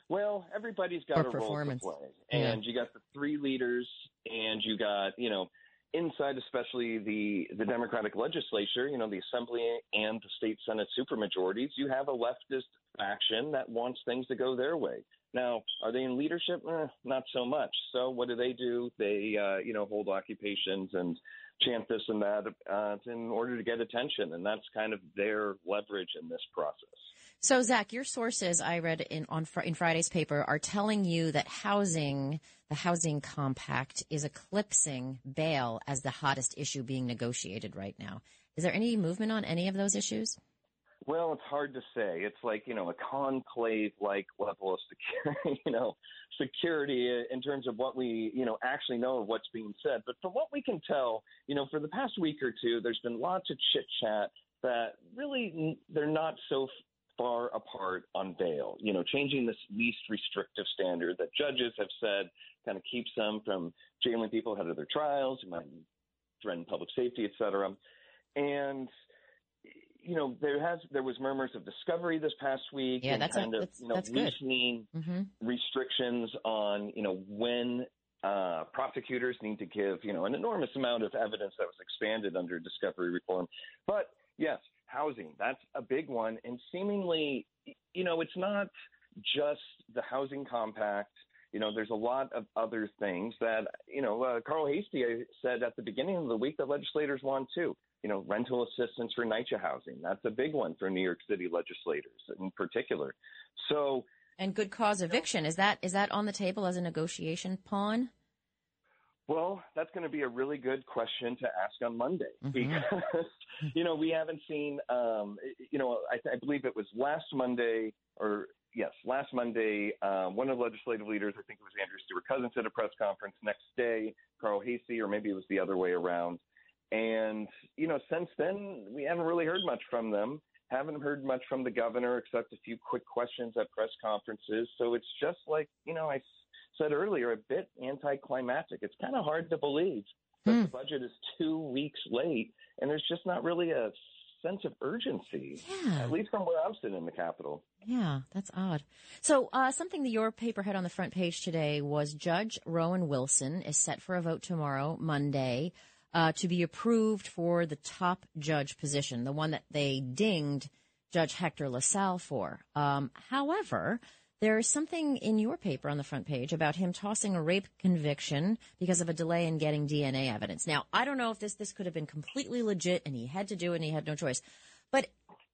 Well, everybody's got a role to play, Yeah. and you got the three leaders, and you got you know inside, especially the the Democratic legislature, you know the Assembly and the state Senate supermajorities. You have a leftist faction that wants things to go their way. Now, are they in leadership? Eh, not so much. So, what do they do? They uh, you know hold occupations and chant this and that uh, in order to get attention, and that's kind of their leverage in this process. So, Zach, your sources I read in on in Friday's paper are telling you that housing, the housing compact, is eclipsing bail as the hottest issue being negotiated right now. Is there any movement on any of those issues? Well, it's hard to say. It's like you know a conclave-like level of security, you know, security in terms of what we you know actually know of what's being said. But from what we can tell, you know, for the past week or two, there's been lots of chit chat that really they're not so far apart on bail. You know, changing this least restrictive standard that judges have said kind of keeps them from jailing people ahead of their trials, who might threaten public safety, et cetera. And you know, there has there was murmurs of discovery this past week Yeah, and that's a- kind of that's- you know loosening Mm-hmm. restrictions on you know when uh, prosecutors need to give you know an enormous amount of evidence that was expanded under discovery reform. But yes, housing that's a big one, and seemingly you know it's not just the housing compact. You know, there's a lot of other things that you know. Uh, Carl Heastie said at the beginning of the week that legislators want too. You know, rental assistance for NYCHA housing. That's a big one for New York City legislators in particular. So And good cause eviction is that is that on the table as a negotiation pawn? Well, that's going to be a really good question to ask on Monday Mhm. because you know we haven't seen. Um, you know, I, I believe it was last Monday, or yes, last Monday. Um, one of the legislative leaders, I think it was Andrea Stewart-Cousins, at a press conference. Next day, Carl Heastie, or maybe it was the other way around. And you know, since then, we haven't really heard much from them. Haven't heard much from the governor except a few quick questions at press conferences. So it's just like you know, I said earlier, a bit anticlimactic. It's kind of hard to believe that Hmm. the budget is two weeks late, and there's just not really a sense of urgency, Yeah. at least from where I'm sitting in the Capitol. Yeah, that's odd. So, uh, something that your paper had on the front page today was Judge Rowan Wilson is set for a vote tomorrow, Monday, uh, to be approved for the top judge position, the one that they dinged Judge Hector LaSalle for. Um, however, there is something in your paper on the front page about him tossing a rape conviction because of a delay in getting DNA evidence. Now, I don't know if this this could have been completely legit and he had to do it and he had no choice. But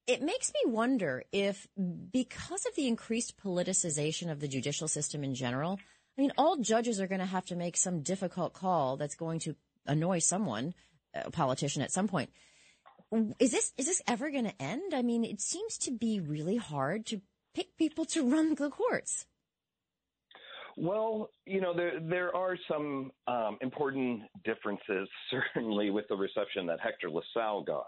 it makes me wonder if because of the increased politicization of the judicial system in general, I mean, all judges are going to have to make some difficult call that's going to annoy someone, a politician at some point. Is this is this ever going to end? I mean, it seems to be really hard to pick people to run the courts. Well, you know, there there are some um, important differences, certainly, with the reception that Hector LaSalle got.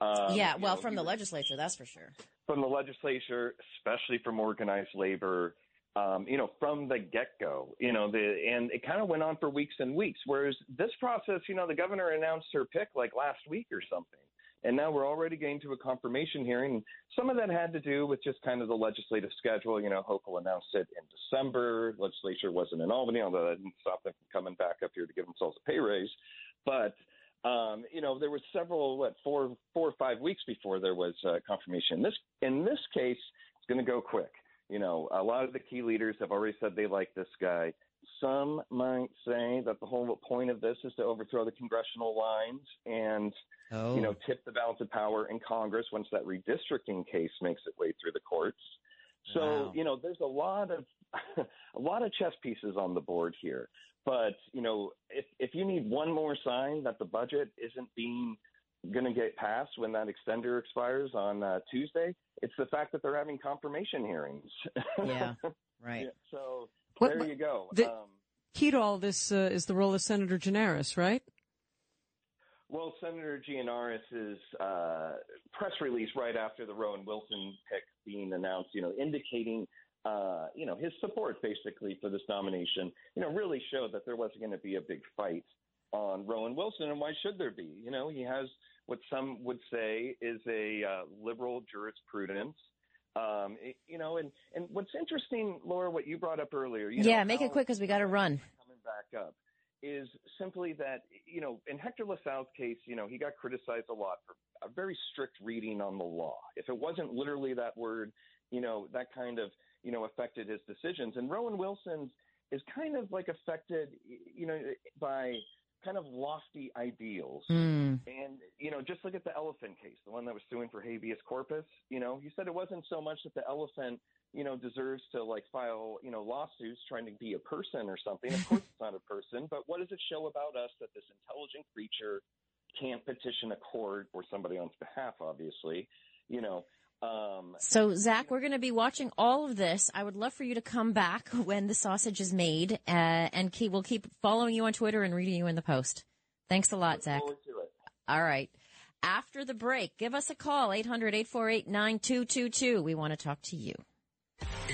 Um, yeah, well, know, from the legislature, that's for sure. From the legislature, especially from organized labor, um, you know, from the get-go, you know, the and it kind of went on for weeks and weeks. Whereas this process, you know, the governor announced her pick like last week or something. And now we're already getting to a confirmation hearing. Some of that had to do with just kind of the legislative schedule. You know, Hochul announced it in December. Legislature wasn't in Albany, although that didn't stop them from coming back up here to give themselves a pay raise. But um, you know, there were several, what, four, four or five weeks before there was uh, confirmation. This, in this case, it's going to go quick. You know, a lot of the key leaders have already said they like this guy. Some might say that the whole point of this is to overthrow the congressional lines and oh. you know, tip the balance of power in Congress once that redistricting case makes its way through the courts. So, wow. you know, there's a lot of a lot of chess pieces on the board here. But, you know, if if you need one more sign that the budget isn't being going to get passed when that extender expires on uh, Tuesday, it's the fact that they're having confirmation hearings. yeah, right. Yeah, so what, there you go. The, um, key to all this uh, is the role of Senator Gianaris, right? Well, Senator Gianaris's uh, press release right after the Rowan Wilson pick being announced, you know, indicating, uh, you know, his support basically for this nomination, you know, really showed that there wasn't going to be a big fight on Rowan Wilson, and why should there be? You know, he has what some would say is a uh, liberal jurisprudence. Um, it, you know, and and what's interesting, Laura, what you brought up earlier. yeah, know, make it quick because we got to run. Coming back up is simply that, you know, in Hector LaSalle's case, you know, he got criticized a lot for a very strict reading on the law. If it wasn't literally that word, you know, that kind of, you know, affected his decisions. And Rowan Wilson's is kind of like affected, you know, by kind of lofty ideals. Mm. And, you know, just look at the elephant case, the one that was suing for habeas corpus. You know, he said it wasn't so much that the elephant you know, deserves to like file, you know, lawsuits trying to be a person or something. Of course, it's not a person, but what does it show about us that this intelligent creature can't petition a court or somebody on its behalf? Obviously, you know. Um, so, Zach, we're going to be watching all of this. I would love for you to come back when the sausage is made, uh, and keep, we'll keep following you on Twitter and reading you in the post. Thanks a lot, Zach. All right. After the break, give us a call, 800 848 9222. We want to talk to you.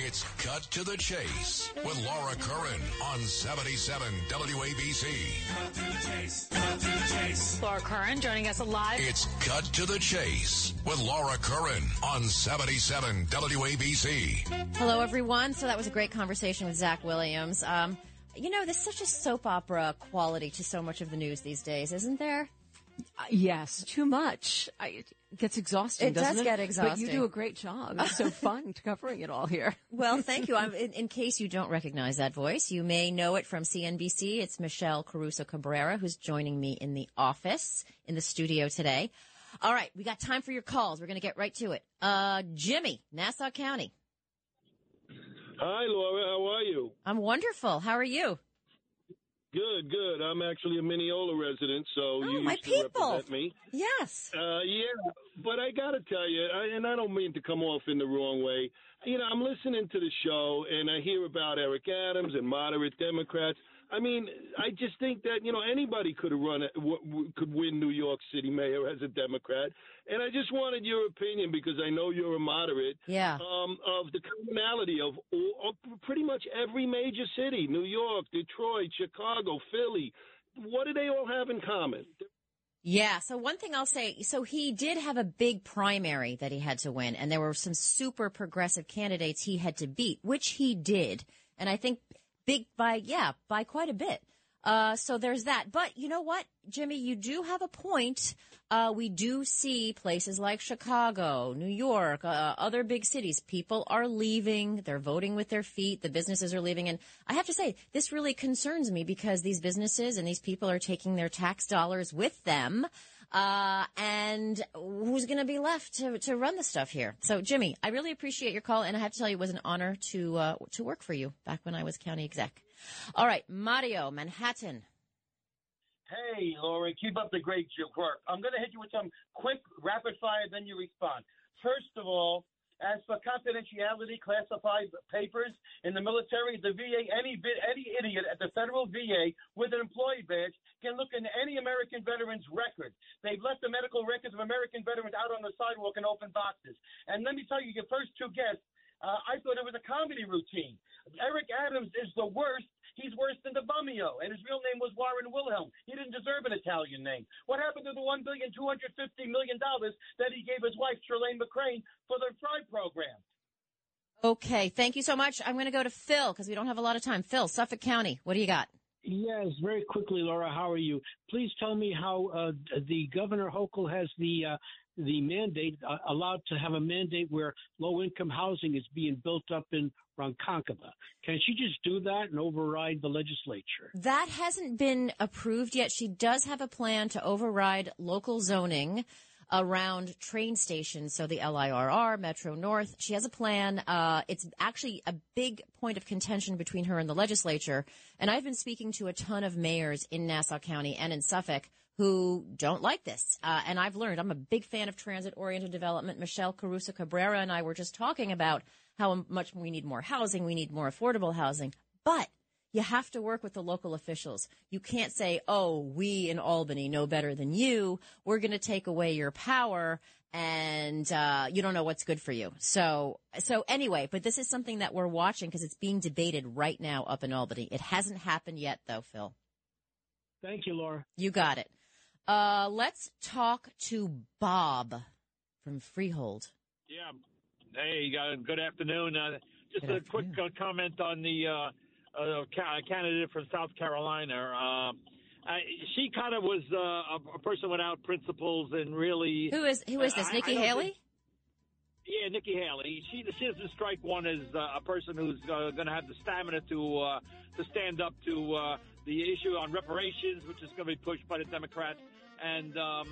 It's Cut to the Chase with Laura Curran on 77 WABC. Cut to the chase. Cut to the chase. Laura Curran joining us live. It's Cut to the Chase with Laura Curran on 77 WABC. Hello, everyone. So that was a great conversation with Zach Williams. Um, you know, there's such a soap opera quality to so much of the news these days, isn't there? Uh, yes, too much. I, it gets exhausting. It does it? get exhausting. But you do a great job. It's so fun covering it all here. Well, thank you. In, in, case you don't recognize that voice, you may know it from CNBC. It's Michelle Caruso Cabrera who's joining me in the office in the studio today. All right, we got time for your calls. We're going to get right to it. Uh, Jimmy, Nassau County. Hi, Laura. How are you? I'm wonderful. How are you? Good, good. I'm actually a Mineola resident, so oh, you my used to people. represent me. Yes. Uh, yeah, but I got to tell you, I, and I don't mean to come off in the wrong way. You know, I'm listening to the show, and I hear about Eric Adams and moderate Democrats. I mean, I just think that you know anybody could have run, could win New York City mayor as a Democrat, and I just wanted your opinion because I know you're a moderate. Yeah. Um, of the commonality of, all, of pretty much every major city: New York, Detroit, Chicago, Philly. What do they all have in common? Yeah. So one thing I'll say, so he did have a big primary that he had to win, and there were some super progressive candidates he had to beat, which he did. And I think big by yeah by quite a bit. Uh, so there's that. But you know what, Jimmy, you do have a point. Uh, we do see places like Chicago, New York, uh, other big cities. People are leaving. They're voting with their feet. The businesses are leaving. And I have to say, this really concerns me because these businesses and these people are taking their tax dollars with them. Uh, and who's going to be left to, to run the stuff here? So, Jimmy, I really appreciate your call, and I have to tell you, it was an honor to uh, to work for you back when I was county exec. All right, Mario, Manhattan. Hey, Laura, keep up the great work. I'm going to hit you with some quick, rapid fire, then you respond. First of all, as for confidentiality classified papers in the military, the VA, any any idiot at the federal VA with an employee badge can look into any American veteran's record. They've left the medical records of American veterans out on the sidewalk in open boxes. And let me tell you, your first two guests, uh, I thought it was a comedy routine. Eric Adams is the worst. He's worse than the Bummio, and his real name was Warren Wilhelm. He didn't deserve an Italian name. What happened to the one billion two hundred fifty million dollars that he gave his wife Chirlane McCrane for the Pride program? Okay, thank you so much. I'm going to go to Phil because we don't have a lot of time. Phil, Suffolk County, what do you got? Yes, very quickly, Laura. How are you? Please tell me how uh, the Governor Hochul has the uh, the mandate uh, allowed to have a mandate where low income housing is being built up in Ronkonkoma. Can she just do that and override the legislature? That hasn't been approved yet. She does have a plan to override local zoning around train stations. So the LIRR, Metro North. She has a plan. Uh, it's actually a big point of contention between her and the legislature. And I've been speaking to a ton of mayors in Nassau County and in Suffolk who don't like this. Uh, and I've learned I'm a big fan of transit oriented development. Michelle Caruso Cabrera and I were just talking about how much we need more housing, we need more affordable housing. But you have to work with the local officials. You can't say, oh, we in Albany know better than you. We're going to take away your power and uh, you don't know what's good for you. So, so anyway, but this is something that we're watching because it's being debated right now up in Albany. It hasn't happened yet, though, Phil. Thank you, Laura. You got it. Uh, let's talk to Bob from Freehold. Yeah. Hey, uh, good afternoon. Uh, just good a afternoon. quick uh, comment on the uh, a candidate from South Carolina. Uh, I, she kind of was uh, a person without principles and really. Who is who is this? Nikki I, I Haley. yeah, Nikki Haley. She she doesn't strike one as uh, a person who's uh, going to have the stamina to uh, to stand up to uh, the issue on reparations, which is going to be pushed by the Democrats, and um,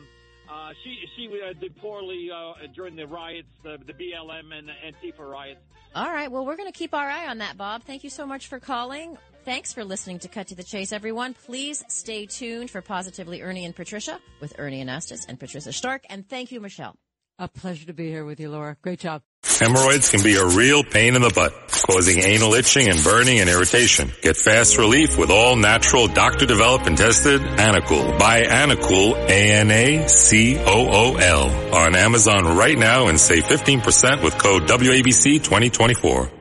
uh, she she uh, did poorly uh, during the riots, the, the BLM and the Antifa riots. All right. Well, we're going to keep our eye on that, Bob. Thank you so much for calling. Thanks for listening to Cut to the Chase, everyone. Please stay tuned for Positively Ernie and Patricia with Ernie Anastas and Patricia Stark. And thank you, Michelle. A pleasure to be here with you, Laura. Great job. Hemorrhoids can be a real pain in the butt, causing anal itching and burning and irritation. Get fast relief with all natural doctor developed and tested Anacool. Buy Anacool, A-N-A-C-O-O-L on Amazon right now and save 15% with code WABC 2024.